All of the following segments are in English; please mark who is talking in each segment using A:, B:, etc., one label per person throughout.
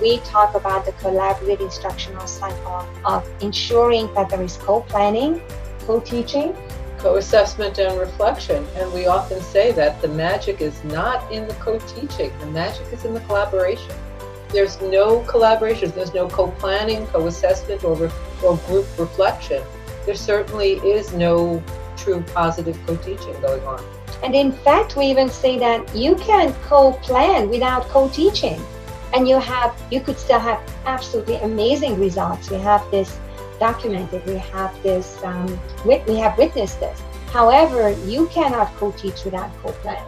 A: we talk about the collaborative instructional cycle of ensuring that there is co-planning, co-teaching,
B: co-assessment and reflection. And we often say that the magic is not in the co-teaching, the magic is in the collaboration. There's no collaboration, there's no co-planning, co-assessment, or, re- or group reflection. There certainly is no true positive co-teaching going on.
A: And in fact, we even say that you can co-plan without co-teaching. And you have you could still have absolutely amazing results. We have this documented. We have this um, we have witnessed this. However, you cannot co-teach without co-plan.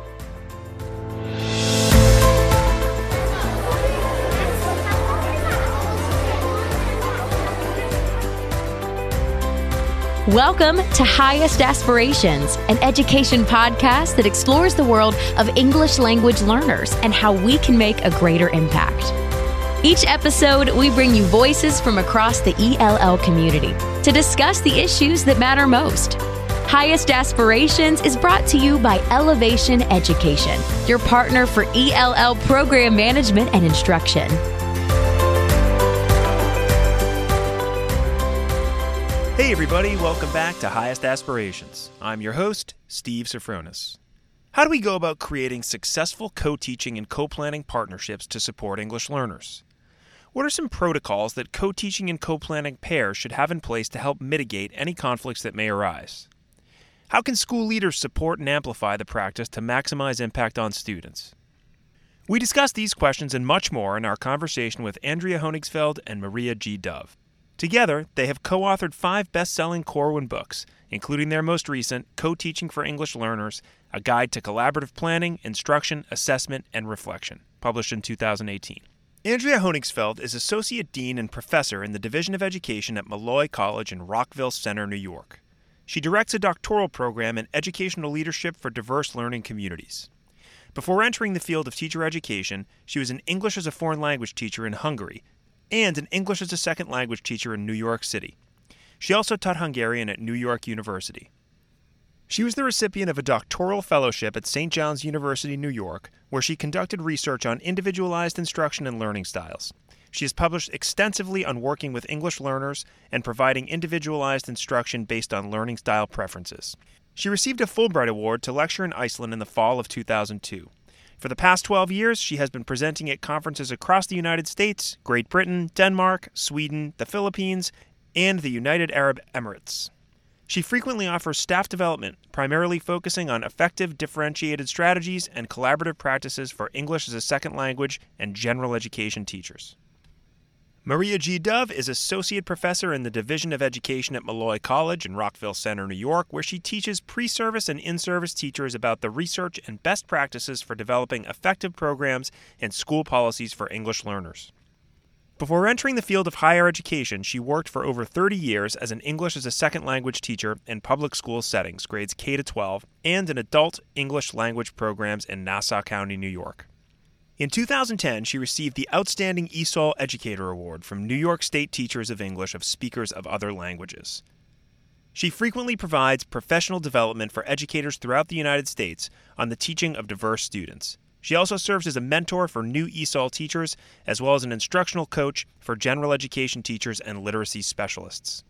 C: Welcome to Highest Aspirations, an education podcast that explores the world of English language learners and how we can make a greater impact. Each episode, we bring you voices from across the ELL community to discuss the issues that matter most. Highest Aspirations is brought to you by Elevation Education, your partner for ELL program management and instruction.
D: Hey, everybody, welcome back to Highest Aspirations. I'm your host, Steve Sofronis. How do we go about creating successful co teaching and co planning partnerships to support English learners? What are some protocols that co teaching and co planning pairs should have in place to help mitigate any conflicts that may arise? How can school leaders support and amplify the practice to maximize impact on students? We discuss these questions and much more in our conversation with Andrea Honigsfeld and Maria G. Dove. Together, they have co authored five best selling Corwin books, including their most recent, Co Teaching for English Learners A Guide to Collaborative Planning, Instruction, Assessment, and Reflection, published in 2018. Andrea Honigsfeld is Associate Dean and Professor in the Division of Education at Molloy College in Rockville Centre, New York. She directs a doctoral program in educational leadership for diverse learning communities. Before entering the field of teacher education, she was an English as a foreign language teacher in Hungary and an English as a second language teacher in New York City. She also taught Hungarian at New York University. She was the recipient of a doctoral fellowship at St. John's University, New York, where she conducted research on individualized instruction and learning styles. She has published extensively on working with English learners and providing individualized instruction based on learning style preferences. She received a Fulbright Award to lecture in Iceland in the fall of 2002. For the past 12 years, she has been presenting at conferences across the United States, Great Britain, Denmark, Sweden, the Philippines, and the United Arab Emirates. She frequently offers staff development, primarily focusing on effective differentiated strategies and collaborative practices for English as a second language and general education teachers. Maria G. Dove is Associate Professor in the Division of Education at Molloy College in Rockville Centre, New York, where she teaches pre service and in service teachers about the research and best practices for developing effective programs and school policies for English learners. Before entering the field of higher education, she worked for over 30 years as an English as a second language teacher in public school settings, grades K to 12, and in adult English language programs in Nassau County, New York. In 2010, she received the Outstanding ESOL Educator Award from New York State Teachers of English of Speakers of Other Languages. She frequently provides professional development for educators throughout the United States on the teaching of diverse students. She also serves as a mentor for new ESOL teachers, as well as an instructional coach for general education teachers and literacy specialists.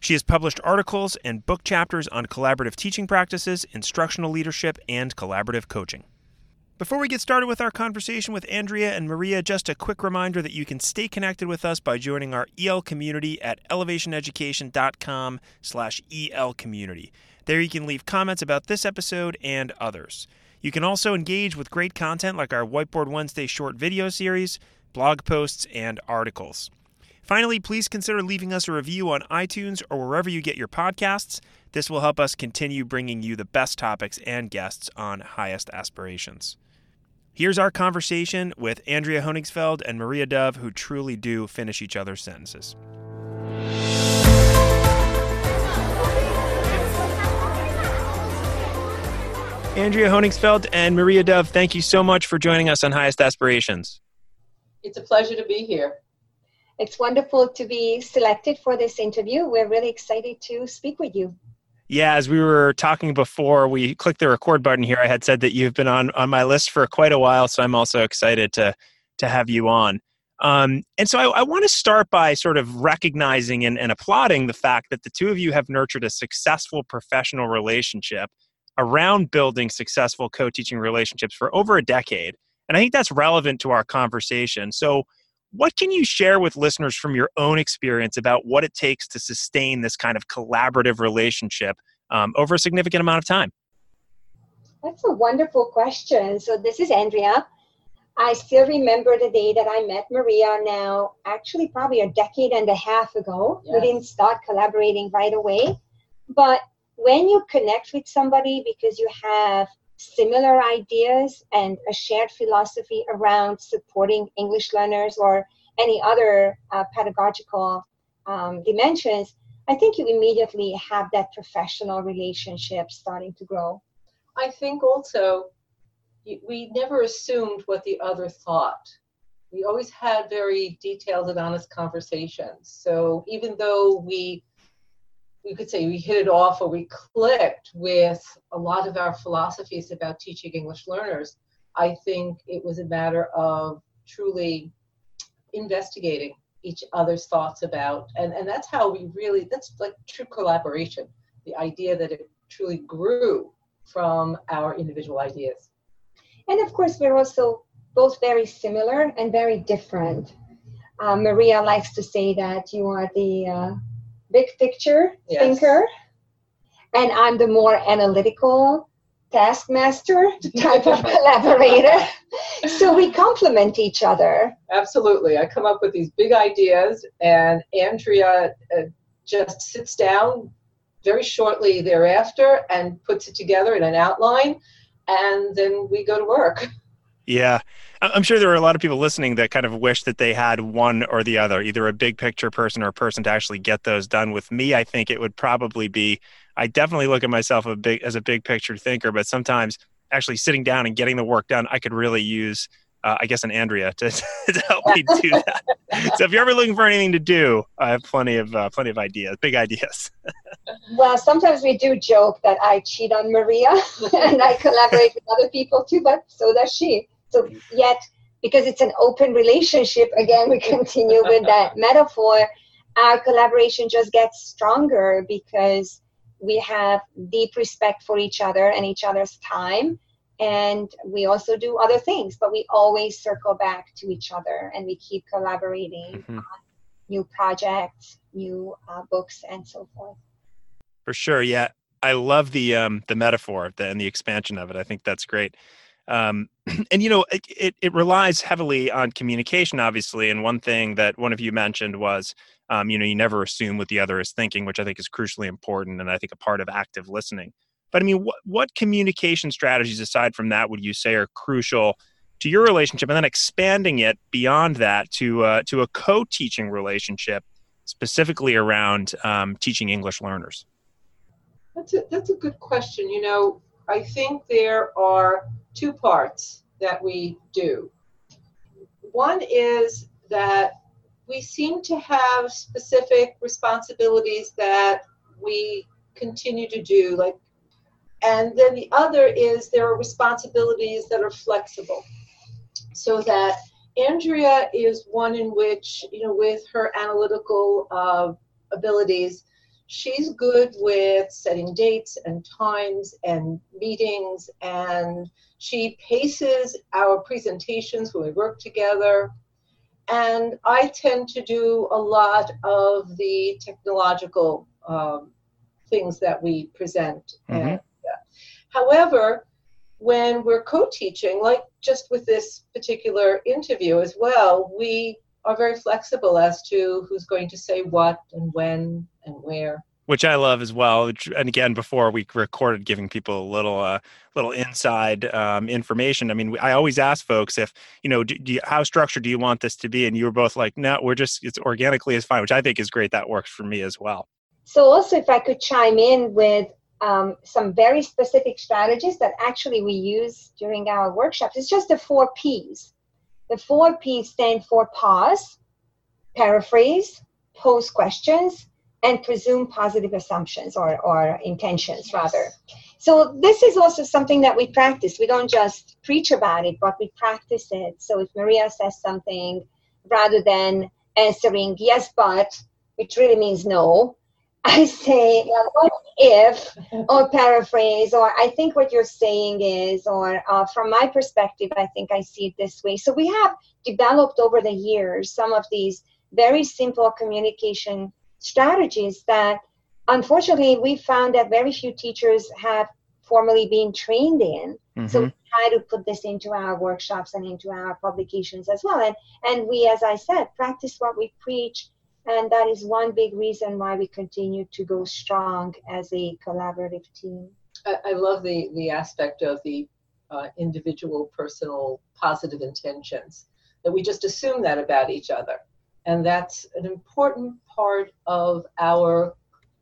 D: She has published articles and book chapters on collaborative teaching practices, instructional leadership, and collaborative coaching. Before we get started with our conversation with Andrea and Maria, just a quick reminder that you can stay connected with us by joining our EL community at elevationeducation.com slash EL community. There you can leave comments about this episode and others. You can also engage with great content like our Whiteboard Wednesday short video series, blog posts, and articles. Finally, please consider leaving us a review on iTunes or wherever you get your podcasts. This will help us continue bringing you the best topics and guests on highest aspirations. Here's our conversation with Andrea Honigsfeld and Maria Dove, who truly do finish each other's sentences. Andrea Honigsfeld and Maria Dove, thank you so much for joining us on Highest Aspirations.
B: It's a pleasure to be here.
A: It's wonderful to be selected for this interview. We're really excited to speak with you.
D: Yeah, as we were talking before we clicked the record button here, I had said that you've been on on my list for quite a while, so I'm also excited to to have you on. Um, and so I, I want to start by sort of recognizing and, and applauding the fact that the two of you have nurtured a successful professional relationship around building successful co teaching relationships for over a decade. And I think that's relevant to our conversation. So, what can you share with listeners from your own experience about what it takes to sustain this kind of collaborative relationship um, over a significant amount of time?
A: That's a wonderful question. So, this is Andrea. I still remember the day that I met Maria now, actually, probably a decade and a half ago. Yes. We didn't start collaborating right away. But when you connect with somebody because you have similar ideas and a shared philosophy around supporting English learners or any other uh, pedagogical um, dimensions, I think you immediately have that professional relationship starting to grow.
B: I think also we never assumed what the other thought. We always had very detailed and honest conversations. So even though we we could say we hit it off or we clicked with a lot of our philosophies about teaching English learners, I think it was a matter of truly investigating each other's thoughts about and, and that's how we really that's like true collaboration the idea that it truly grew from our individual ideas.
A: And of course we're also both very similar and very different. Uh, maria likes to say that you are the uh, big picture yes. thinker, and I'm the more analytical taskmaster type of collaborator. so we complement each other.
B: Absolutely. I come up with these big ideas, and Andrea uh, just sits down very shortly thereafter and puts it together in an outline, and then we go to work.
D: Yeah. I'm sure there are a lot of people listening that kind of wish that they had one or the other, either a big picture person or a person to actually get those done. With me, I think it would probably be I definitely look at myself a big as a big picture thinker, but sometimes actually sitting down and getting the work done, I could really use uh, I guess an Andrea to, to help me do that. so if you're ever looking for anything to do, I have plenty of uh, plenty of ideas, big ideas.
A: well, sometimes we do joke that I cheat on Maria and I collaborate with other people too, but so does she. So yet, because it's an open relationship, again, we continue with that metaphor. Our collaboration just gets stronger because we have deep respect for each other and each other's time. And we also do other things, but we always circle back to each other and we keep collaborating mm-hmm. on new projects, new uh, books, and so forth.
D: For sure. Yeah. I love the um, the metaphor and the expansion of it. I think that's great. Um, and you know, it, it, it, relies heavily on communication, obviously. And one thing that one of you mentioned was, um, you know, you never assume what the other is thinking, which I think is crucially important, and I think a part of active listening. But I mean, what what communication strategies aside from that would you say are crucial to your relationship, and then expanding it beyond that to uh, to a co-teaching relationship, specifically around um, teaching English learners?
B: That's a, that's a good question. You know, I think there are two parts that we do. One is that we seem to have specific responsibilities that we continue to do, like, and then the other is there are responsibilities that are flexible, so that Andrea is one in which, you know, with her analytical uh, abilities, she's good with setting dates and times and meetings and she paces our presentations when we work together and i tend to do a lot of the technological um, things that we present mm-hmm. and, uh, however when we're co-teaching like just with this particular interview as well we are very flexible as to who's going to say what and when and where
D: which I love as well. And again, before we recorded, giving people a little, uh, little inside um, information. I mean, I always ask folks if you know, do, do you, how structured do you want this to be? And you were both like, no, we're just it's organically is fine, which I think is great. That works for me as well.
A: So also, if I could chime in with um, some very specific strategies that actually we use during our workshops, it's just the four P's. The four P's stand for pause, paraphrase, pose questions, and presume positive assumptions or, or intentions, yes. rather. So, this is also something that we practice. We don't just preach about it, but we practice it. So, if Maria says something, rather than answering yes, but, which really means no, I say, well, what if, or paraphrase, or I think what you're saying is, or uh, from my perspective, I think I see it this way. So we have developed over the years some of these very simple communication strategies that unfortunately we found that very few teachers have formally been trained in. Mm-hmm. So we try to put this into our workshops and into our publications as well. And and we, as I said, practice what we preach. And that is one big reason why we continue to go strong as a collaborative team.
B: I, I love the, the aspect of the uh, individual, personal, positive intentions, that we just assume that about each other. And that's an important part of our,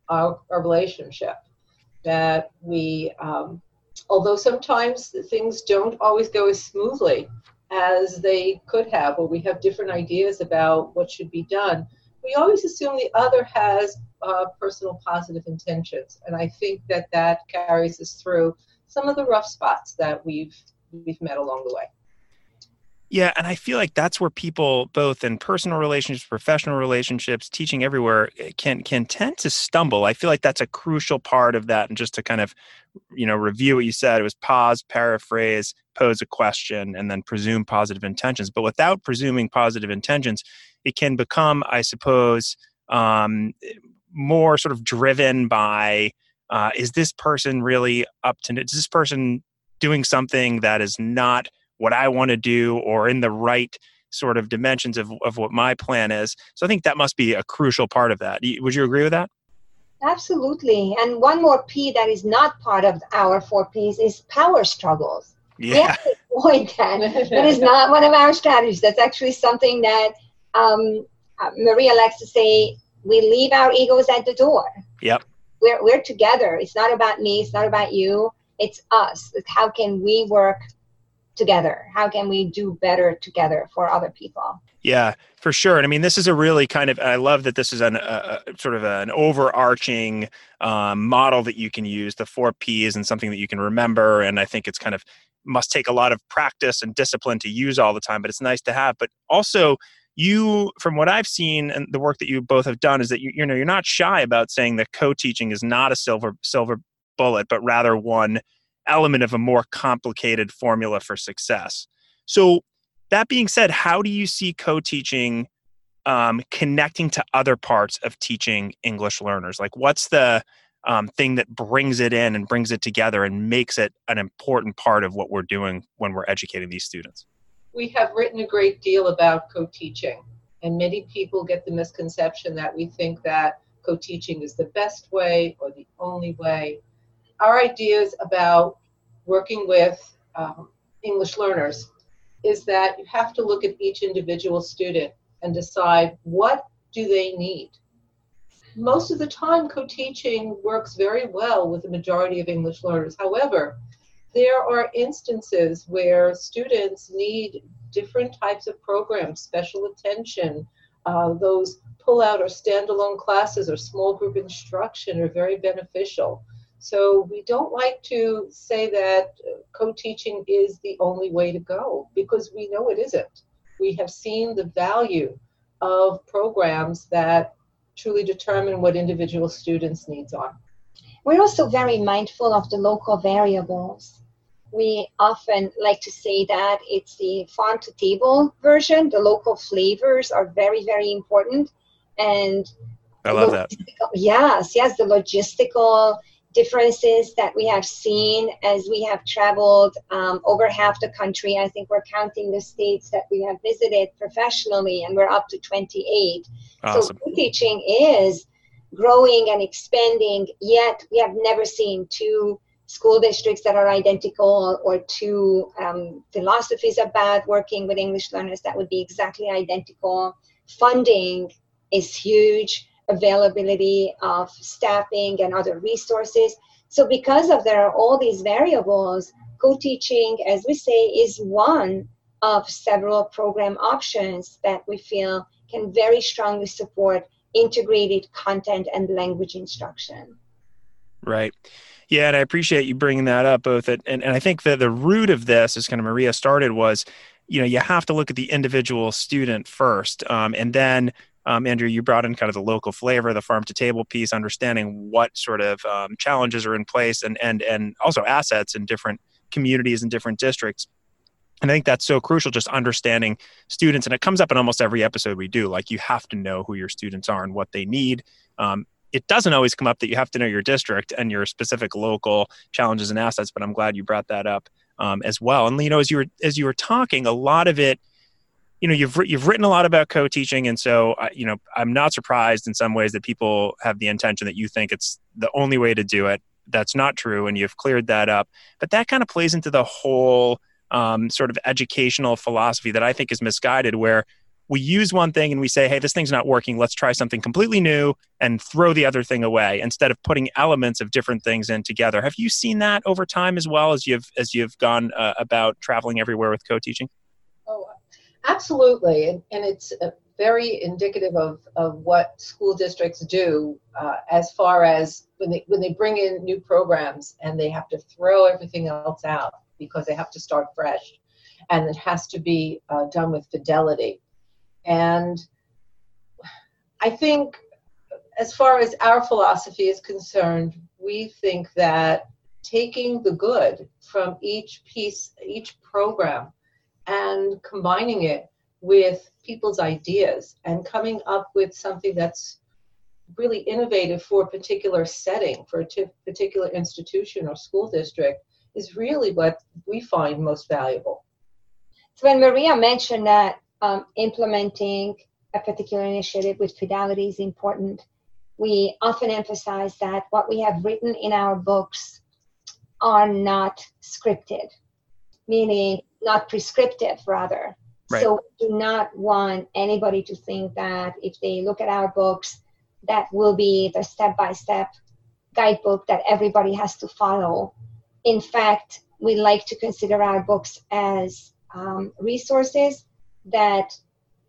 B: our, our relationship that we, um, although sometimes things don't always go as smoothly as they could have, or we have different ideas about what should be done, we always assume the other has uh, personal positive intentions. And I think that that carries us through some of the rough spots that we've we've met along the way.
D: Yeah, and I feel like that's where people, both in personal relationships, professional relationships, teaching everywhere, eh, can can tend to stumble. I feel like that's a crucial part of that. And just to kind of, you know, review what you said, it was pause, paraphrase, pose a question, and then presume positive intentions. But without presuming positive intentions, it can become, I suppose, um, more sort of driven by uh, is this person really up to? Is this person doing something that is not what I want to do or in the right sort of dimensions of, of what my plan is. So I think that must be a crucial part of that. Would you agree with that?
A: Absolutely. And one more P that is not part of our four Ps is power struggles.
D: Yeah.
A: avoid that. that is not one of our strategies. That's actually something that um, uh, Maria likes to say we leave our egos at the door.
D: Yep.
A: We're, we're together. It's not about me. It's not about you. It's us. It's how can we work together? How can we do better together for other people?
D: Yeah, for sure. And I mean, this is a really kind of, I love that this is an, a, a sort of an overarching um, model that you can use, the four P's, and something that you can remember. And I think it's kind of must take a lot of practice and discipline to use all the time, but it's nice to have. But also, you, from what I've seen and the work that you both have done, is that you, you know you're not shy about saying that co-teaching is not a silver silver bullet, but rather one element of a more complicated formula for success. So, that being said, how do you see co teaching um, connecting to other parts of teaching English learners? Like, what's the um, thing that brings it in and brings it together and makes it an important part of what we're doing when we're educating these students?
B: We have written a great deal about co teaching, and many people get the misconception that we think that co teaching is the best way or the only way our ideas about working with um, English learners is that you have to look at each individual student and decide what do they need. Most of the time, co-teaching works very well with the majority of English learners. However, there are instances where students need different types of programs, special attention, uh, those pull-out or standalone classes or small group instruction are very beneficial. So we don't like to say that uh, co-teaching is the only way to go because we know it isn't. We have seen the value of programs that truly determine what individual students' needs are.
A: We're also very mindful of the local variables. We often like to say that it's the farm to table version. The local flavors are very, very important. And
D: I love that.
A: Yes, yes, the logistical differences that we have seen as we have traveled um, over half the country. I think we're counting the states that we have visited professionally, and we're up to 28.
D: Awesome.
A: So teaching is growing and expanding, yet we have never seen two school districts that are identical or two um, philosophies about working with English learners that would be exactly identical. Funding is huge availability of staffing and other resources. So because of there are all these variables, co-teaching, as we say, is one of several program options that we feel can very strongly support integrated content and language instruction.
D: Right. Yeah, and I appreciate you bringing that up both. At, and, and I think that the root of this, as kind of Maria started, was you know you have to look at the individual student first um, and then um, Andrea you brought in kind of the local flavor the farm to table piece understanding what sort of um, challenges are in place and and and also assets in different communities and different districts and I think that's so crucial, just understanding students. And it comes up in almost every episode we do. Like, you have to know who your students are and what they need. Um, it doesn't always come up that you have to know your district and your specific local challenges and assets, but I'm glad you brought that up um, as well. And you know, as you were as you were talking, a lot of it, you know, you've you've written a lot about co-teaching, and so you know, I'm not surprised in some ways that people have the intention that you think it's the only way to do it. That's not true, and you've cleared that up. But that kind of plays into the whole um, sort of educational philosophy that I think is misguided, where we use one thing and we say, hey, this thing's not working. Let's try something completely new and throw the other thing away instead of putting elements of different things in together. Have you seen that over time as well as you've as you've gone uh, about traveling everywhere with co-teaching?
B: Oh, absolutely, and, and it's uh, very indicative of, of what school districts do uh, as far as when they when they bring in new programs and they have to throw everything else out because they have to start fresh, and it has to be uh, done with fidelity. And I think, as far as our philosophy is concerned, we think that taking the good from each piece, each program, and combining it with people's ideas and coming up with something that's really innovative for a particular setting, for a t- particular institution or school district, is really what we find most valuable.
A: So when Maria mentioned that um, implementing a particular initiative with fidelity is important. We often emphasize that what we have written in our books are not scripted, meaning not prescriptive, rather. Right. So we do not want anybody to think that if they look at our books, that will be the step by step guidebook that everybody has to follow. In fact, we like to consider our books as um, resources that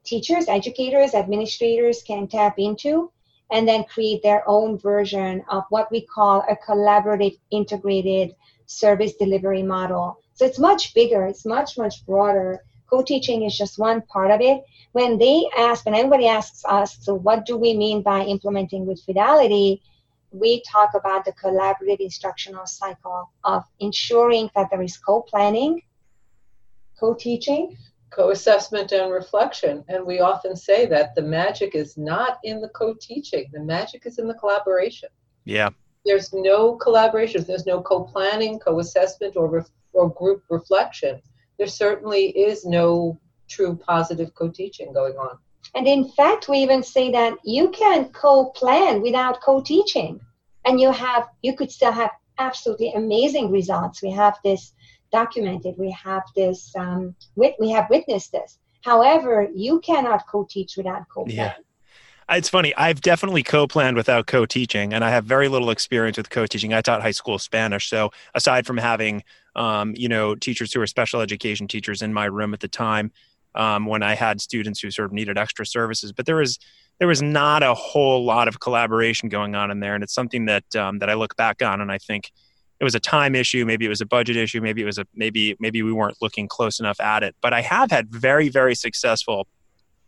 A: teachers, educators, administrators can tap into and then create their own version of what we call a collaborative integrated service delivery model. So it's much bigger, it's much, much broader. Co teaching is just one part of it. When they ask, when anybody asks us, so what do we mean by implementing with fidelity? We talk about the collaborative instructional cycle of ensuring that there is co planning, co teaching,
B: co-assessment and reflection and we often say that the magic is not in the co-teaching the magic is in the collaboration
D: yeah
B: there's no collaboration there's no co-planning co-assessment or ref- or group reflection there certainly is no true positive co-teaching going on
A: and in fact we even say that you can co-plan without co-teaching and you have you could still have absolutely amazing results we have this documented. We have this, um, we have witnessed this. However, you cannot co-teach without co-plan. Yeah.
D: It's funny. I've definitely co-planned without co-teaching, and I have very little experience with co-teaching. I taught high school Spanish, so aside from having, um, you know, teachers who were special education teachers in my room at the time, um, when I had students who sort of needed extra services, but there was there was not a whole lot of collaboration going on in there, and it's something that um, that I look back on and I think it was a time issue maybe it was a budget issue maybe it was a maybe maybe we weren't looking close enough at it but i have had very very successful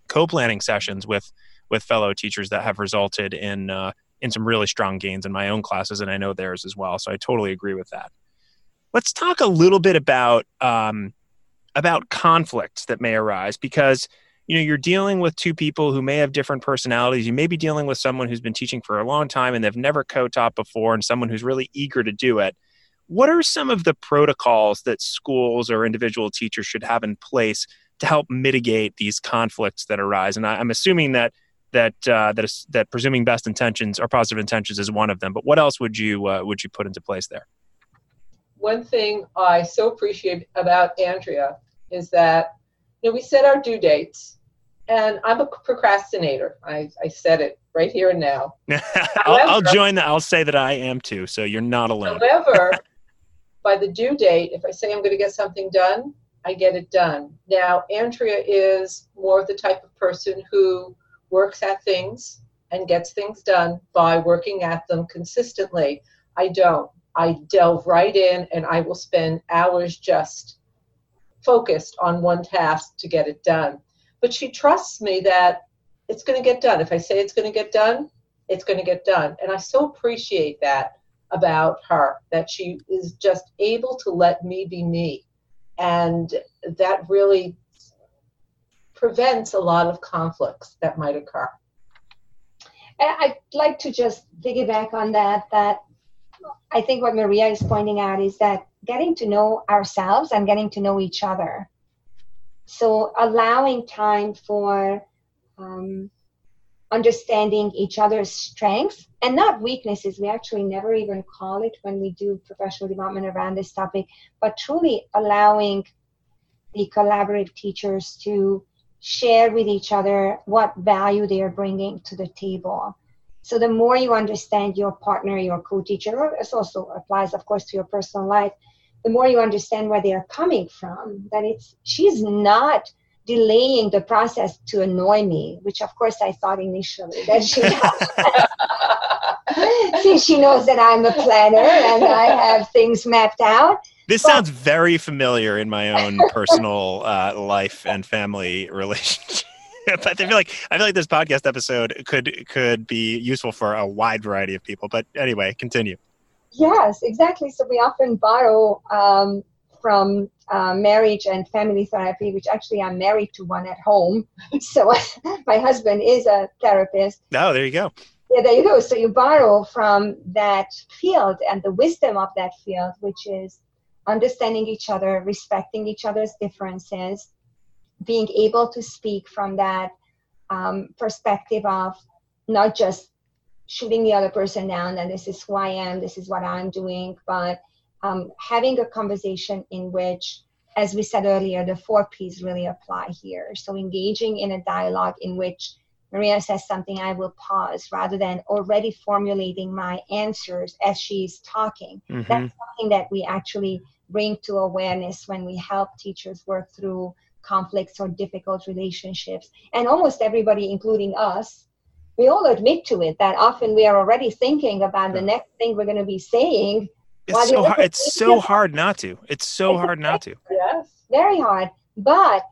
D: co-planning sessions with with fellow teachers that have resulted in uh, in some really strong gains in my own classes and i know theirs as well. So i totally agree with that. Let's talk a little bit about um, about conflicts that may arise because you know you're dealing with two people who may have different personalities. You may be dealing with someone who's been teaching for a long time and they've never co-taught before and someone who's really eager to do it. What are some of the protocols that schools or individual teachers should have in place to help mitigate these conflicts that arise? And I, am assuming that that uh, that is that presuming best intentions or positive intentions is one of them but what else would you uh, would you put into place there
B: one thing i so appreciate about andrea is that you know we set our due dates and I'm a procrastinator. I, I said it right here and now.
D: I'll, I'll, join that. I'll say that I am too. So you're not alone.
B: However, by the due date, if I say I'm going to get something done, I get it done. Now, Andrea is more of the type of person who works at things and gets things done by working at them consistently. I don't. I delve right in and I will spend hours just focused on one task to get it done. But she trusts me that it's going to get done. If I say it's going to get done, it's going to get done. And I so appreciate that about her, that she is just able to let me be me. And that really prevents a lot of conflicts that might occur.
A: I'd like to just piggyback on that, that I think what Maria is pointing out is that getting to know ourselves and getting to know each other. So allowing time for um, understanding each other's strengths and not weaknesses. We actually never even call it when we do professional development around this topic, but truly allowing the collaborative teachers to share with each other what value they are bringing to the table. So the more you understand your partner, your co-teacher, this also applies, of course, to your personal life. The more you understand where they are coming from, that it's she's not delaying the process to annoy me, which of course I thought initially that she since she knows that I'm a planner and I have things mapped out.
D: This sounds very familiar in my own personal uh, life and family relationship. but I feel like I feel like this podcast episode could could be useful for a wide variety of people. But anyway, continue.
A: Yes, exactly. So we often borrow um, from uh, marriage and family therapy, which actually I'm married to one at home. So my husband is a therapist.
D: Oh, there you go.
A: Yeah, there you go. So you borrow from that field and the wisdom of that field, which is understanding each other, respecting each other's differences, being able to speak from that um, perspective of not just shooting the other person down and this is who I am, this is what I'm doing, but um, having a conversation in which, as we said earlier, the four P's really apply here. So engaging in a dialogue in which Maria says something, I will pause rather than already formulating my answers as she's talking. Mm-hmm. That's something that we actually bring to awareness when we help teachers work through conflicts or difficult relationships. And almost everybody, including us, we all admit to it that often we are already thinking about the next thing we're going to be saying
D: it's so hard. It's so hard not to. It's so it's hard not to.
A: Yes, very hard. But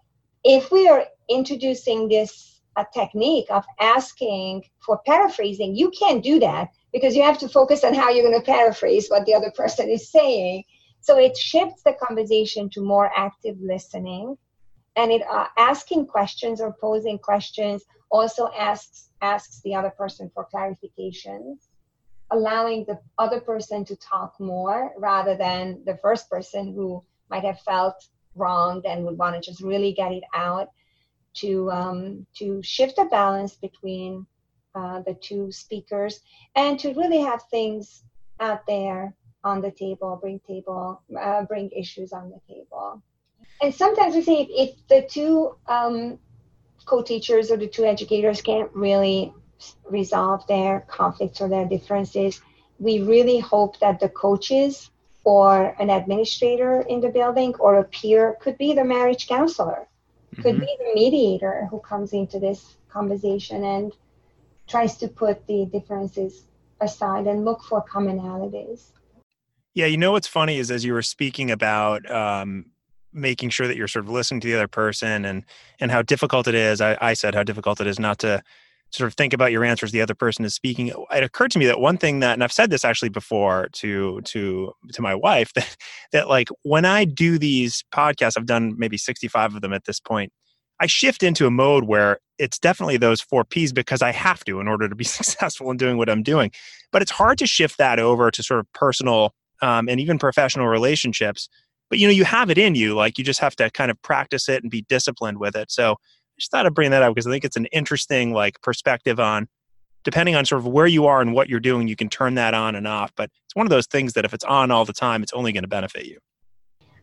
A: if we are introducing this a technique of asking for paraphrasing, you can't do that because you have to focus on how you're going to paraphrase what the other person is saying. So it shifts the conversation to more active listening, and it uh, asking questions or posing questions also asks asks the other person for clarifications allowing the other person to talk more rather than the first person who might have felt wronged and would want to just really get it out to um, to shift the balance between uh, the two speakers and to really have things out there on the table bring table uh, bring issues on the table and sometimes we say if, if the two um, co-teachers or the two educators can't really resolve their conflicts or their differences. We really hope that the coaches or an administrator in the building or a peer could be the marriage counselor, mm-hmm. could be the mediator who comes into this conversation and tries to put the differences aside and look for commonalities.
D: Yeah, you know what's funny is as you were speaking about um, making sure that you're sort of listening to the other person and and how difficult it is. I, I said how difficult it is not to sort of think about your answers the other person is speaking it occurred to me that one thing that and i've said this actually before to to to my wife that that like when i do these podcasts i've done maybe 65 of them at this point i shift into a mode where it's definitely those four p's because i have to in order to be successful in doing what i'm doing but it's hard to shift that over to sort of personal um, and even professional relationships but you know you have it in you like you just have to kind of practice it and be disciplined with it so I just thought I'd bring that up because I think it's an interesting like perspective on depending on sort of where you are and what you're doing, you can turn that on and off. But it's one of those things that if it's on all the time, it's only going to benefit you.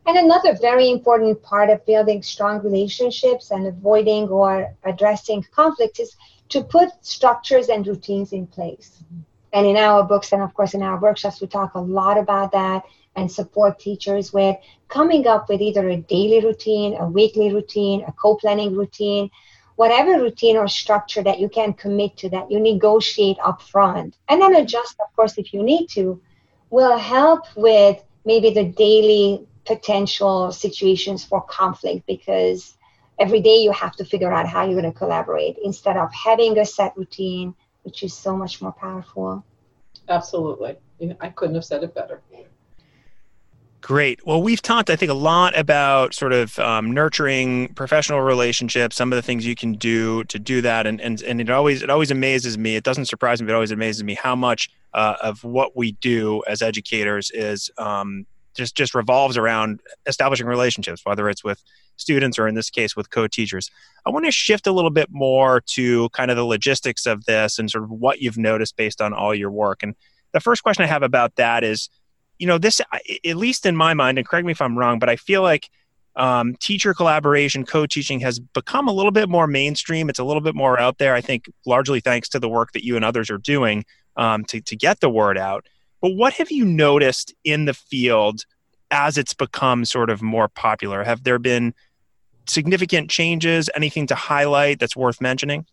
A: And another very important part of building strong relationships and avoiding or addressing conflicts is to put structures and routines in place. And in our books and of course in our workshops, we talk a lot about that and support teachers with coming up with either a daily routine, a weekly routine, a co planning routine, whatever routine or structure that you can commit to that you negotiate up front and then adjust, of course, if you need to, will help with maybe the daily potential situations for conflict because every day you have to figure out how you're going to collaborate. Instead of having a set routine, which is so much more powerful.
B: Absolutely. I couldn't have said it better.
D: Great. Well, we've talked, I think, a lot about sort of um, nurturing professional relationships. Some of the things you can do to do that, and and and it always it always amazes me. It doesn't surprise me, but it always amazes me how much uh, of what we do as educators is um, just just revolves around establishing relationships, whether it's with students or in this case with co-teachers. I want to shift a little bit more to kind of the logistics of this and sort of what you've noticed based on all your work. And the first question I have about that is you know, this, at least in my mind, and correct me if I'm wrong, but I feel like um, teacher collaboration, co teaching has become a little bit more mainstream. It's a little bit more out there, I think, largely thanks to the work that you and others are doing um, to, to get the word out. But what have you noticed in the field as it's become sort of more popular? Have there been significant changes? Anything to highlight that's worth mentioning?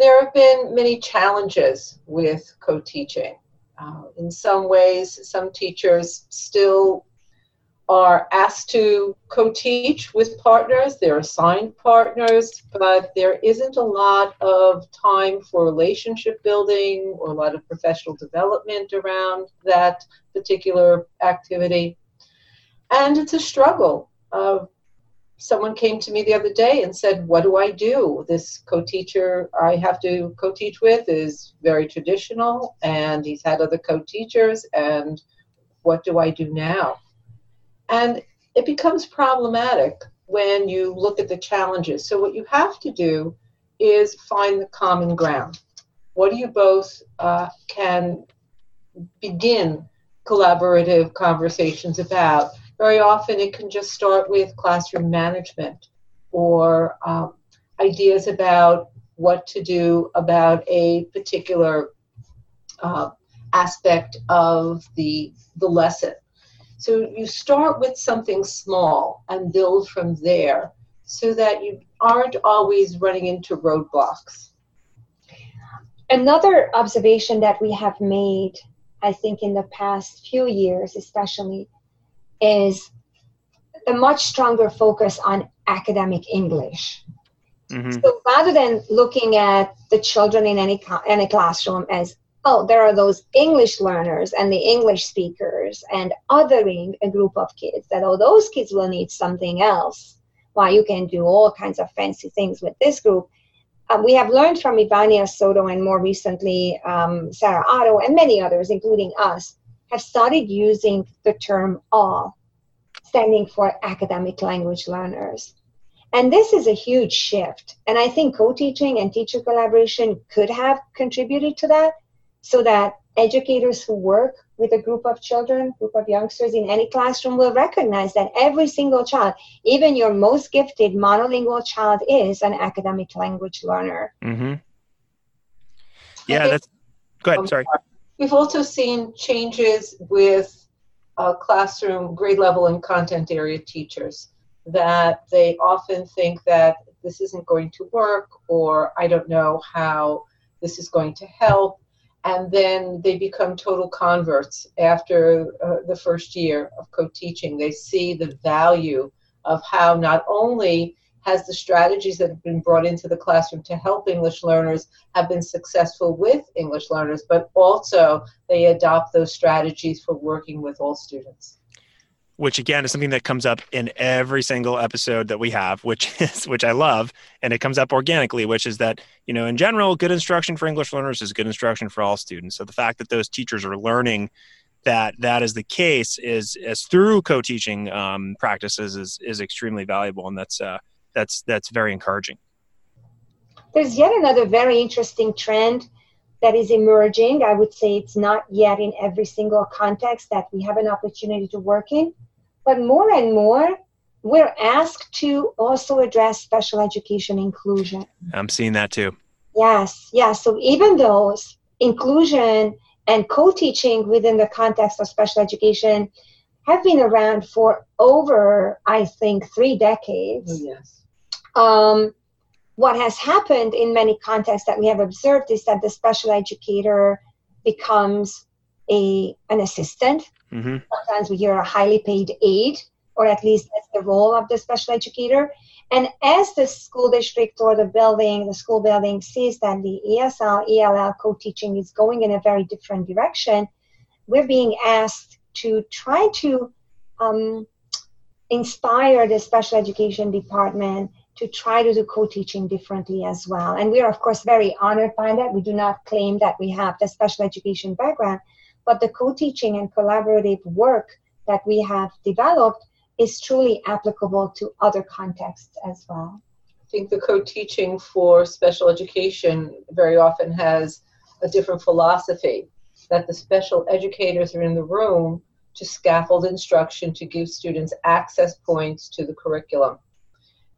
B: There have been many challenges with co teaching. Uh, in some ways, some teachers still are asked to co-teach with partners. They're assigned partners, but there isn't a lot of time for relationship building or a lot of professional development around that particular activity. And it's a struggle. Uh, someone came to me the other day and said, What do I do? This co teacher I have to co teach with is very traditional, and he's had other co teachers, and what do I do now? And it becomes problematic when you look at the challenges. So, what you have to do is find the common ground. What do you both uh, can begin collaborative conversations about? very often it can just start with classroom management or um, ideas about what to do about a particular uh, aspect of the, the lesson. So you start with something small and build from there so that you aren't always running into roadblocks.
A: Another observation that we have made, I think, in the past few years, especially, is a much stronger focus on academic English. Mm-hmm. So rather than looking at the children in any any classroom as oh there are those English learners and the English speakers and othering a group of kids that oh those kids will need something else. Why you can do all kinds of fancy things with this group. Uh, we have learned from Ivannia Soto and more recently um, Sarah Otto and many others, including us, have started using the term all, standing for academic language learners. And this is a huge shift. And I think co teaching and teacher collaboration could have contributed to that so that educators who work with a group of children, group of youngsters in any classroom will recognize that every single child, even your most gifted monolingual child, is an academic language learner.
D: Mm-hmm. Yeah, that's. Go ahead. Sorry.
B: We've also seen changes with uh, classroom grade level and content area teachers that they often think that this isn't going to work or I don't know how this is going to help. And then they become total converts after uh, the first year of co teaching. They see the value of how not only has the strategies that have been brought into the classroom to help English learners have been successful with English learners, but also they adopt those strategies for working with all students.
D: Which again is something that comes up in every single episode that we have, which is which I love, and it comes up organically, which is that you know in general, good instruction for English learners is good instruction for all students. So the fact that those teachers are learning that that is the case is as through co-teaching um, practices is is extremely valuable, and that's uh, that's that's very encouraging.
A: There's yet another very interesting trend that is emerging. I would say it's not yet in every single context that we have an opportunity to work in, but more and more we're asked to also address special education inclusion.
D: I'm seeing that too.
A: Yes, yes. So even though inclusion and co-teaching within the context of special education have been around for over, I think, three decades.
B: Oh, yes
A: um, what has happened in many contexts that we have observed is that the special educator becomes a an assistant. Mm-hmm. Sometimes we hear a highly paid aide or at least that's the role of the special educator. And as the school district or the building, the school building sees that the ESL, ELL co teaching is going in a very different direction, we're being asked to try to um, inspire the special education department to try to do co-teaching differently as well. And we are, of course, very honored by that. We do not claim that we have the special education background, but the co-teaching and collaborative work that we have developed is truly applicable to other contexts as well.
B: I think the co-teaching for special education very often has a different philosophy that the special educators are in the room to scaffold instruction to give students access points to the curriculum.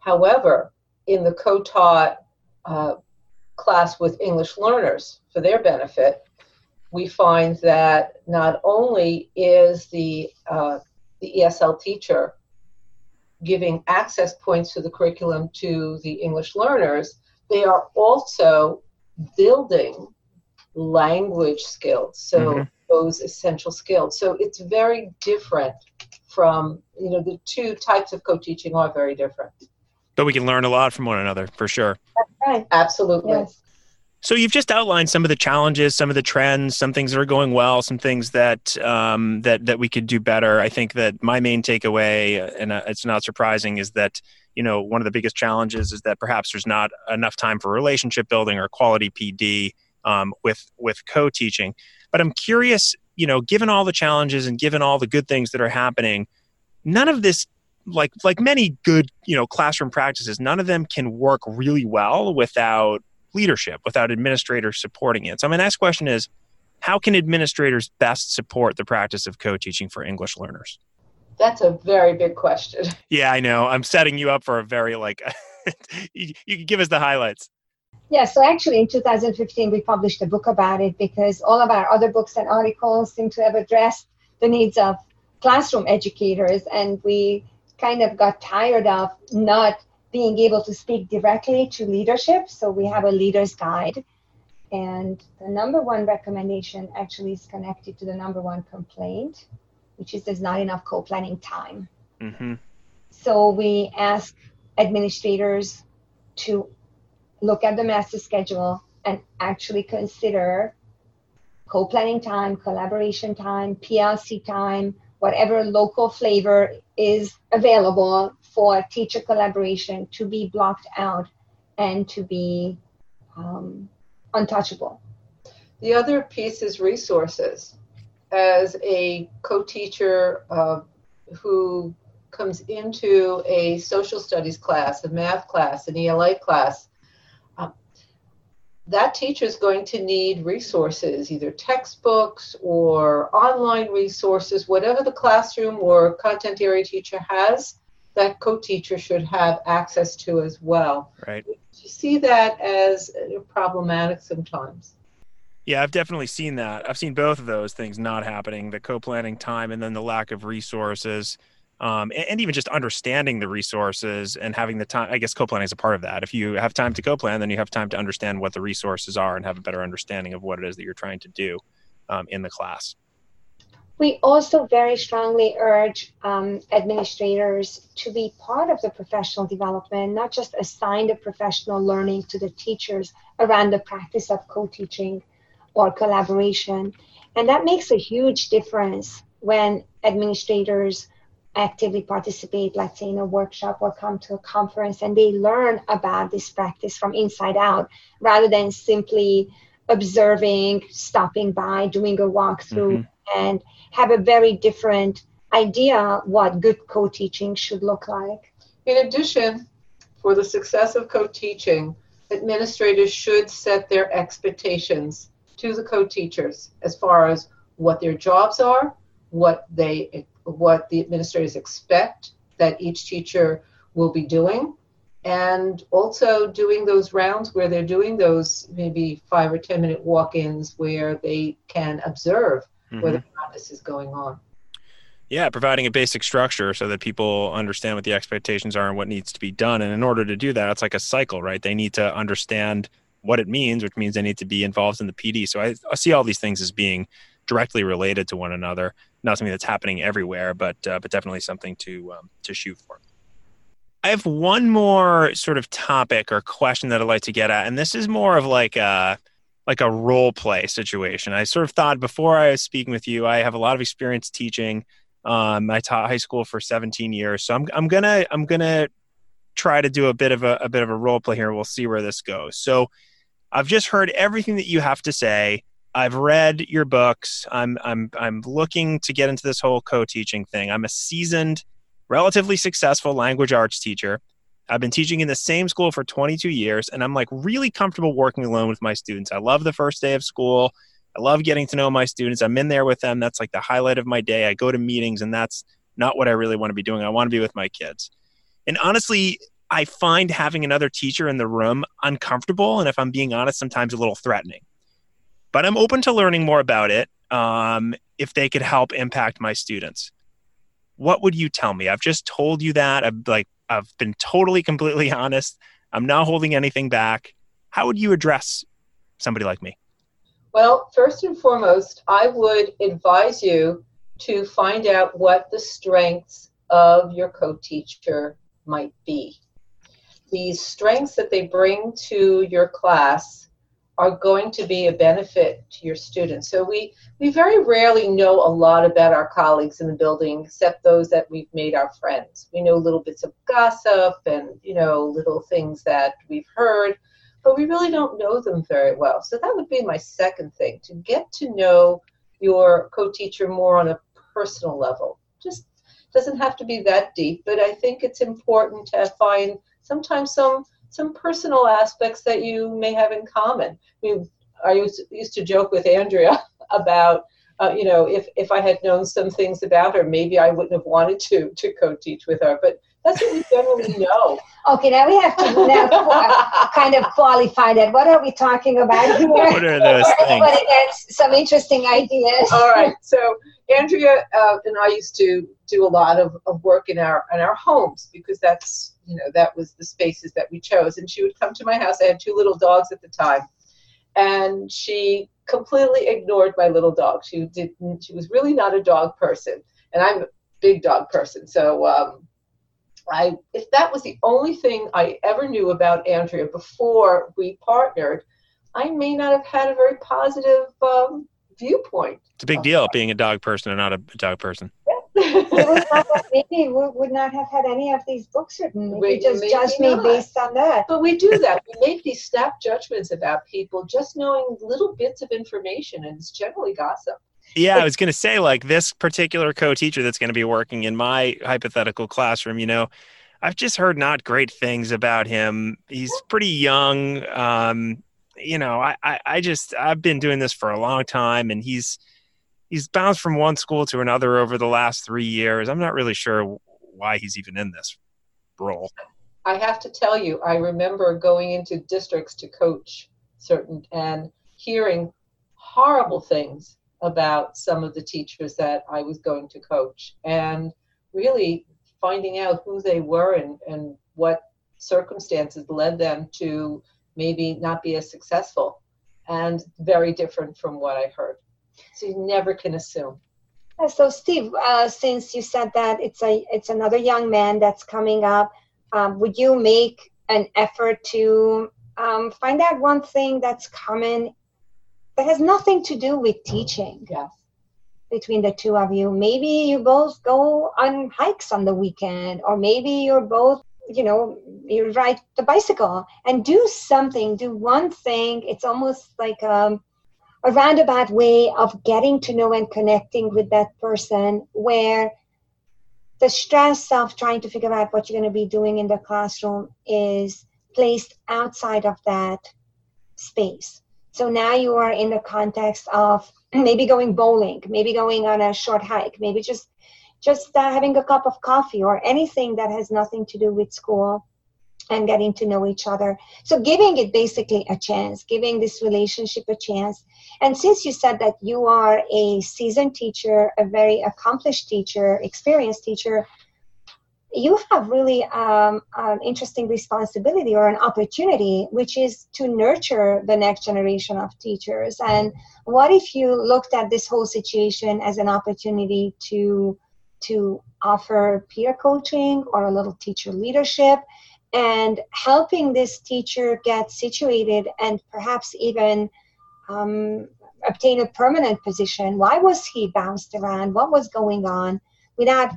B: However, in the co taught uh, class with English learners for their benefit, we find that not only is the, uh, the ESL teacher giving access points to the curriculum to the English learners, they are also building language skills. So mm-hmm those essential skills. So it's very different from, you know, the two types of co-teaching are very different.
D: But we can learn a lot from one another for sure.
A: Right.
B: Absolutely.
A: Yes.
D: So you've just outlined some of the challenges, some of the trends, some things that are going well, some things that um, that that we could do better. I think that my main takeaway, and uh, it's not surprising, is that you know one of the biggest challenges is that perhaps there's not enough time for relationship building or quality PD um, with with co-teaching. But I'm curious, you know, given all the challenges and given all the good things that are happening, none of this like like many good you know classroom practices none of them can work really well without leadership without administrators supporting it. So my next question is how can administrators best support the practice of co-teaching for english learners?
B: That's a very big question.
D: Yeah i know. I'm setting you up for a very like you, you can give us the highlights.
A: Yeah, so actually in 2015 we published a book about it because all of our other books and articles seem to have addressed the needs of classroom educators and we kind of got tired of not being able to speak directly to leadership. So we have a leader's guide. And the number one recommendation actually is connected to the number one complaint, which is there's not enough co planning time. Mm-hmm. So we ask administrators to look at the master schedule and actually consider co-planning time, collaboration time, PLC time, whatever local flavor is available for teacher collaboration to be blocked out and to be um, untouchable.
B: The other piece is resources. As a co-teacher uh, who comes into a social studies class, a math class, an ELA class, that teacher is going to need resources, either textbooks or online resources, whatever the classroom or content area teacher has, that co-teacher should have access to as well.
D: Right.
B: You see that as problematic sometimes.
D: Yeah, I've definitely seen that. I've seen both of those things not happening, the co-planning time and then the lack of resources um, and, and, even just understanding the resources and having the time. I guess co-planning is a part of that. If you have time to co-plan, then you have time to understand what the resources are and have a better understanding of what it is that you're trying to do um, in the class.
A: We also very strongly urge um, administrators to be part of the professional development, not just assign the professional learning to the teachers around the practice of co-teaching or collaboration. And that makes a huge difference when administrators actively participate, let's say in a workshop or come to a conference and they learn about this practice from inside out rather than simply observing, stopping by, doing a walkthrough, mm-hmm. and have a very different idea what good co-teaching should look like.
B: In addition, for the success of co-teaching, administrators should set their expectations to the co-teachers as far as what their jobs are, what they what the administrators expect that each teacher will be doing and also doing those rounds where they're doing those maybe five or ten minute walk-ins where they can observe mm-hmm. where the practice is going on
D: yeah providing a basic structure so that people understand what the expectations are and what needs to be done and in order to do that it's like a cycle right they need to understand what it means which means they need to be involved in the pd so i, I see all these things as being directly related to one another. Not something that's happening everywhere, but uh, but definitely something to um, to shoot for. I have one more sort of topic or question that I'd like to get at, and this is more of like a like a role play situation. I sort of thought before I was speaking with you, I have a lot of experience teaching. Um, I taught high school for 17 years, so I'm I'm gonna I'm gonna try to do a bit of a, a bit of a role play here. We'll see where this goes. So I've just heard everything that you have to say. I've read your books. I'm I'm I'm looking to get into this whole co-teaching thing. I'm a seasoned, relatively successful language arts teacher. I've been teaching in the same school for 22 years and I'm like really comfortable working alone with my students. I love the first day of school. I love getting to know my students. I'm in there with them. That's like the highlight of my day. I go to meetings and that's not what I really want to be doing. I want to be with my kids. And honestly, I find having another teacher in the room uncomfortable and if I'm being honest, sometimes a little threatening but I'm open to learning more about it um, if they could help impact my students. What would you tell me? I've just told you that. I've like I've been totally completely honest. I'm not holding anything back. How would you address somebody like me?
B: Well, first and foremost, I would advise you to find out what the strengths of your co-teacher might be. The strengths that they bring to your class are going to be a benefit to your students. So we, we very rarely know a lot about our colleagues in the building except those that we've made our friends. We know little bits of gossip and, you know, little things that we've heard, but we really don't know them very well. So that would be my second thing, to get to know your co-teacher more on a personal level. Just doesn't have to be that deep, but I think it's important to find sometimes some some personal aspects that you may have in common. I, mean, I used, to joke with Andrea about, uh, you know, if, if I had known some things about her, maybe I wouldn't have wanted to to co-teach with her. But that's what we generally know.
A: Okay, now we have to now kind of qualify that. What are we talking about here?
D: What are those things?
A: Everybody gets some interesting ideas.
B: All right. So Andrea uh, and I used to do a lot of, of work in our in our homes because that's you know that was the spaces that we chose. And she would come to my house. I had two little dogs at the time, and she completely ignored my little dog. She didn't. She was really not a dog person, and I'm a big dog person. So. Um, I, if that was the only thing I ever knew about Andrea before we partnered, I may not have had a very positive um, viewpoint.
D: It's a big deal being a dog person and not a dog person.
A: maybe we would not have had any of these books written. We just judged me based on that.
B: But we do that. We make these snap judgments about people just knowing little bits of information, and it's generally gossip.
D: Yeah, I was going to say, like this particular co-teacher that's going to be working in my hypothetical classroom. You know, I've just heard not great things about him. He's pretty young. Um, you know, I, I, I just I've been doing this for a long time, and he's he's bounced from one school to another over the last three years. I'm not really sure why he's even in this role.
B: I have to tell you, I remember going into districts to coach certain and hearing horrible things about some of the teachers that I was going to coach and really finding out who they were and, and what circumstances led them to maybe not be as successful and very different from what I heard. So you never can assume.
A: So Steve, uh, since you said that it's a it's another young man that's coming up, um, would you make an effort to um, find out one thing that's common that has nothing to do with teaching
B: yes.
A: between the two of you. Maybe you both go on hikes on the weekend, or maybe you're both, you know, you ride the bicycle and do something, do one thing. It's almost like um, a roundabout way of getting to know and connecting with that person where the stress of trying to figure out what you're going to be doing in the classroom is placed outside of that space so now you are in the context of maybe going bowling, maybe going on a short hike, maybe just just uh, having a cup of coffee or anything that has nothing to do with school and getting to know each other. So giving it basically a chance, giving this relationship a chance. And since you said that you are a seasoned teacher, a very accomplished teacher, experienced teacher, you have really um, an interesting responsibility or an opportunity, which is to nurture the next generation of teachers. And what if you looked at this whole situation as an opportunity to to offer peer coaching or a little teacher leadership and helping this teacher get situated and perhaps even um, obtain a permanent position. Why was he bounced around? What was going on? Without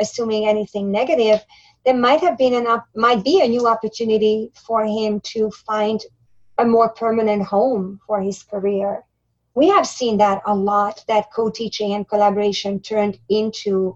A: assuming anything negative, there might have been an up, might be a new opportunity for him to find a more permanent home for his career. We have seen that a lot. That co-teaching and collaboration turned into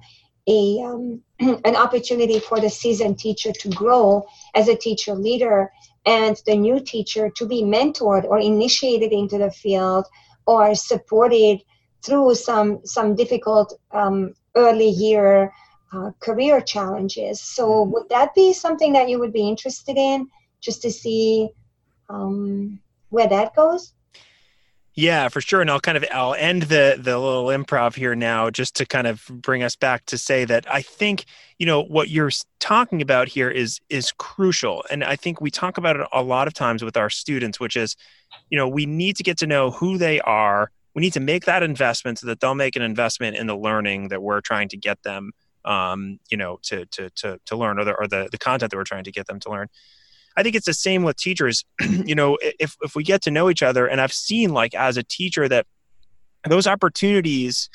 A: a um, an opportunity for the seasoned teacher to grow as a teacher leader and the new teacher to be mentored or initiated into the field or supported through some some difficult um, early year uh, career challenges. So, mm-hmm. would that be something that you would be interested in, just to see um, where that goes?
D: Yeah, for sure. And I'll kind of I'll end the the little improv here now just to kind of bring us back to say that I think, you know, what you're talking about here is is crucial. And I think we talk about it a lot of times with our students, which is, you know, we need to get to know who they are. We need to make that investment so that they'll make an investment in the learning that we're trying to get them um, you know, to to to to learn or the or the, the content that we're trying to get them to learn. I think it's the same with teachers. you know, if if we get to know each other, and I've seen like as a teacher that those opportunities,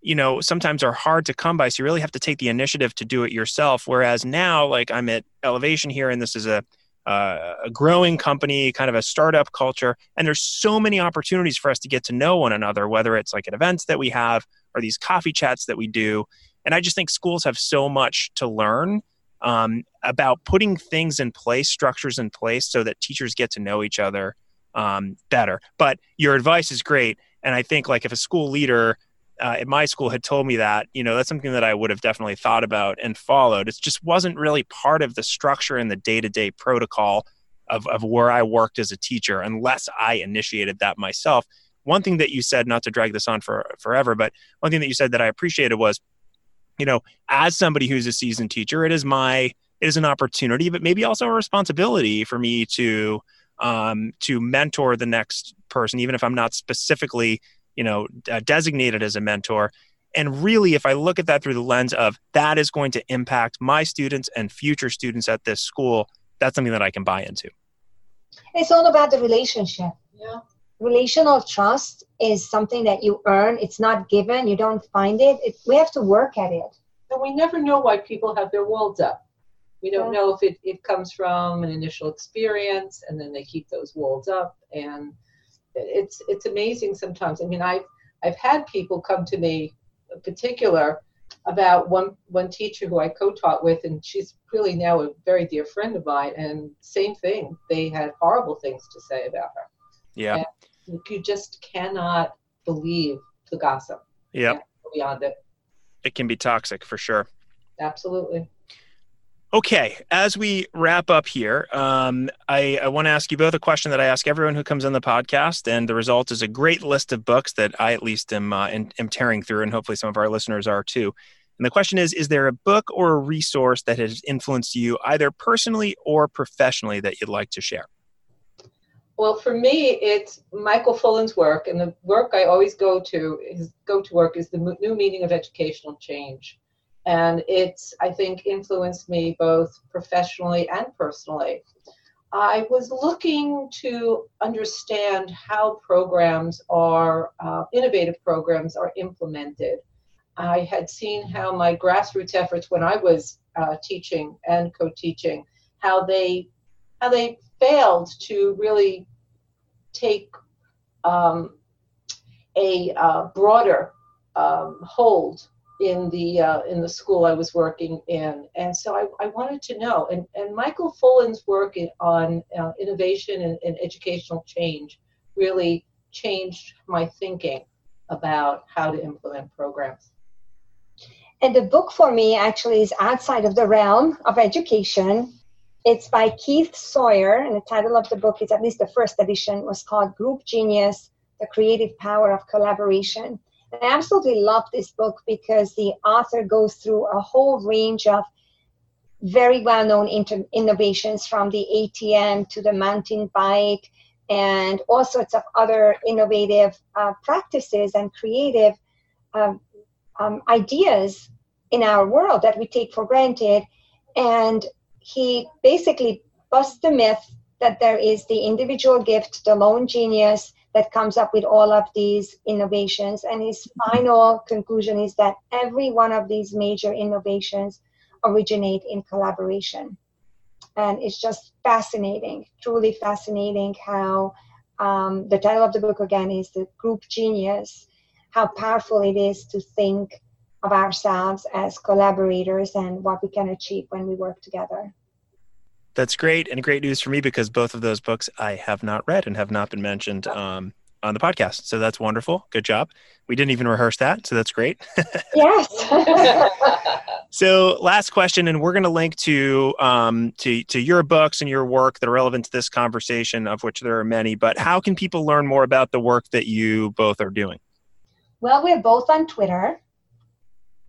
D: you know, sometimes are hard to come by. So you really have to take the initiative to do it yourself. Whereas now, like I'm at Elevation here, and this is a uh, a growing company, kind of a startup culture, and there's so many opportunities for us to get to know one another. Whether it's like at events that we have or these coffee chats that we do, and I just think schools have so much to learn um, about putting things in place, structures in place, so that teachers get to know each other um, better. But your advice is great, and I think like if a school leader uh, at my school had told me that, you know, that's something that I would have definitely thought about and followed. It just wasn't really part of the structure and the day to day protocol of, of where I worked as a teacher unless I initiated that myself. One thing that you said, not to drag this on for forever, but one thing that you said that I appreciated was you know, as somebody who's a seasoned teacher, it is my it is an opportunity, but maybe also a responsibility for me to um, to mentor the next person, even if I'm not specifically, you know, uh, designated as a mentor. And really, if I look at that through the lens of that is going to impact my students and future students at this school, that's something that I can buy into.
A: It's all about the relationship.
B: Yeah.
A: Relational trust is something that you earn. It's not given. You don't find it. it we have to work at it.
B: And we never know why people have their walls up. We don't yeah. know if it, it comes from an initial experience and then they keep those walls up. And it's it's amazing sometimes. I mean, I've I've had people come to me, in particular, about one one teacher who I co-taught with, and she's really now a very dear friend of mine. And same thing, they had horrible things to say about her.
D: Yeah. And
B: you just cannot believe the gossip.
D: Yeah.
B: Beyond it.
D: It can be toxic for sure.
B: Absolutely.
D: Okay, as we wrap up here, um, I, I want to ask you both a question that I ask everyone who comes on the podcast, and the result is a great list of books that I at least am, uh, am, am tearing through, and hopefully some of our listeners are too. And the question is Is there a book or a resource that has influenced you either personally or professionally that you'd like to share?
B: Well, for me, it's Michael Fullan's work, and the work I always go to his go-to work is the new meaning of educational change, and it's I think influenced me both professionally and personally. I was looking to understand how programs are uh, innovative programs are implemented. I had seen how my grassroots efforts when I was uh, teaching and co-teaching, how they how they failed to really take um, a uh, broader um, hold in the uh, in the school I was working in, and so I, I wanted to know. And, and Michael Fullan's work on uh, innovation and, and educational change really changed my thinking about how to implement programs.
A: And the book for me actually is outside of the realm of education. It's by Keith Sawyer, and the title of the book is at least the first edition was called Group Genius: The Creative Power of Collaboration. And I absolutely love this book because the author goes through a whole range of very well known inter- innovations from the ATM to the mountain bike and all sorts of other innovative uh, practices and creative um, um, ideas in our world that we take for granted. And he basically busts the myth that there is the individual gift, the lone genius that comes up with all of these innovations. And his final conclusion is that every one of these major innovations originate in collaboration. And it's just fascinating, truly fascinating how um, the title of the book again is The Group Genius, how powerful it is to think of ourselves as collaborators and what we can achieve when we work together.
D: That's great and great news for me because both of those books I have not read and have not been mentioned um, on the podcast. So that's wonderful. Good job. We didn't even rehearse that, so that's great.
A: yes.
D: so last question, and we're going to link to um, to to your books and your work that are relevant to this conversation, of which there are many. But how can people learn more about the work that you both are doing?
A: Well, we're both on Twitter.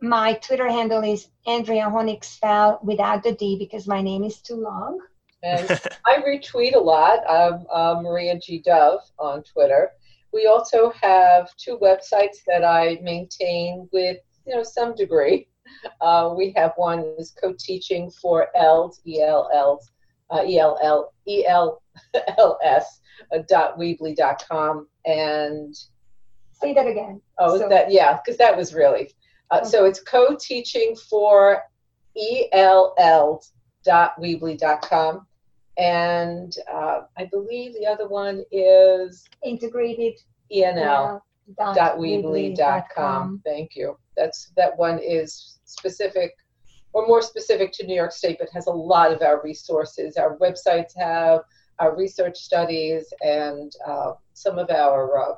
A: My Twitter handle is Andrea Honigsfeld without the D because my name is too long.
B: And I retweet a lot. I'm uh, Maria G. Dove on Twitter. We also have two websites that I maintain with you know some degree. Uh, we have one is co-teaching for ELLs, E-L-L, uh, E-L-L, E-L-L-S uh, dot Weebly dot com and
A: say that again.
B: Oh, so. that yeah, because that was really uh, okay. so it's co-teaching for ELL dot Weebly dot com and uh, I believe the other one is
A: integrated
B: enl dot weebly dot com. Thank you. That's that one is specific or more specific to New York State, but has a lot of our resources. Our websites have our research studies and uh, some of our uh,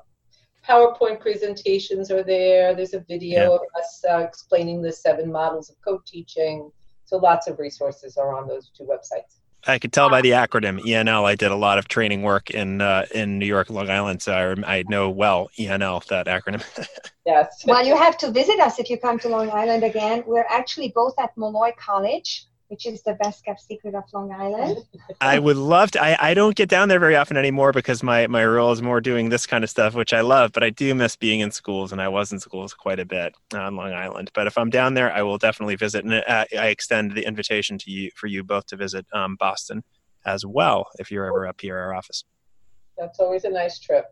B: PowerPoint presentations are there. There's a video yeah. of us uh, explaining the seven models of co-teaching. So lots of resources are on those two websites.
D: I could tell by the acronym ENL. I did a lot of training work in uh, in New York, Long Island, so I, I know well ENL that acronym.
B: yes.
A: Well, you have to visit us if you come to Long Island again. We're actually both at Molloy College, which is the best kept secret of Long Island.
D: I would love to. I, I don't get down there very often anymore because my, my role is more doing this kind of stuff, which I love, but I do miss being in schools, and I was in schools quite a bit on Long Island. But if I'm down there, I will definitely visit, and uh, I extend the invitation to you for you both to visit um, Boston as well if you're ever up here at our office.
B: That's always a nice trip.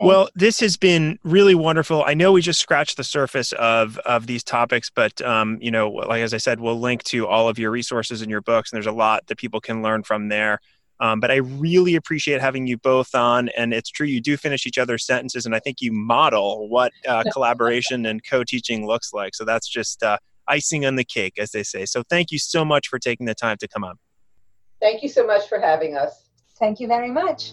D: Well, this has been really wonderful. I know we just scratched the surface of of these topics, but um, you know, like as I said, we'll link to all of your resources and your books, and there's a lot that people can learn from there. Um, but I really appreciate having you both on, and it's true you do finish each other's sentences, and I think you model what uh, collaboration and co-teaching looks like. So that's just uh, icing on the cake, as they say. So thank you so much for taking the time to come on.
B: Thank you so much for having us.
A: Thank you very much.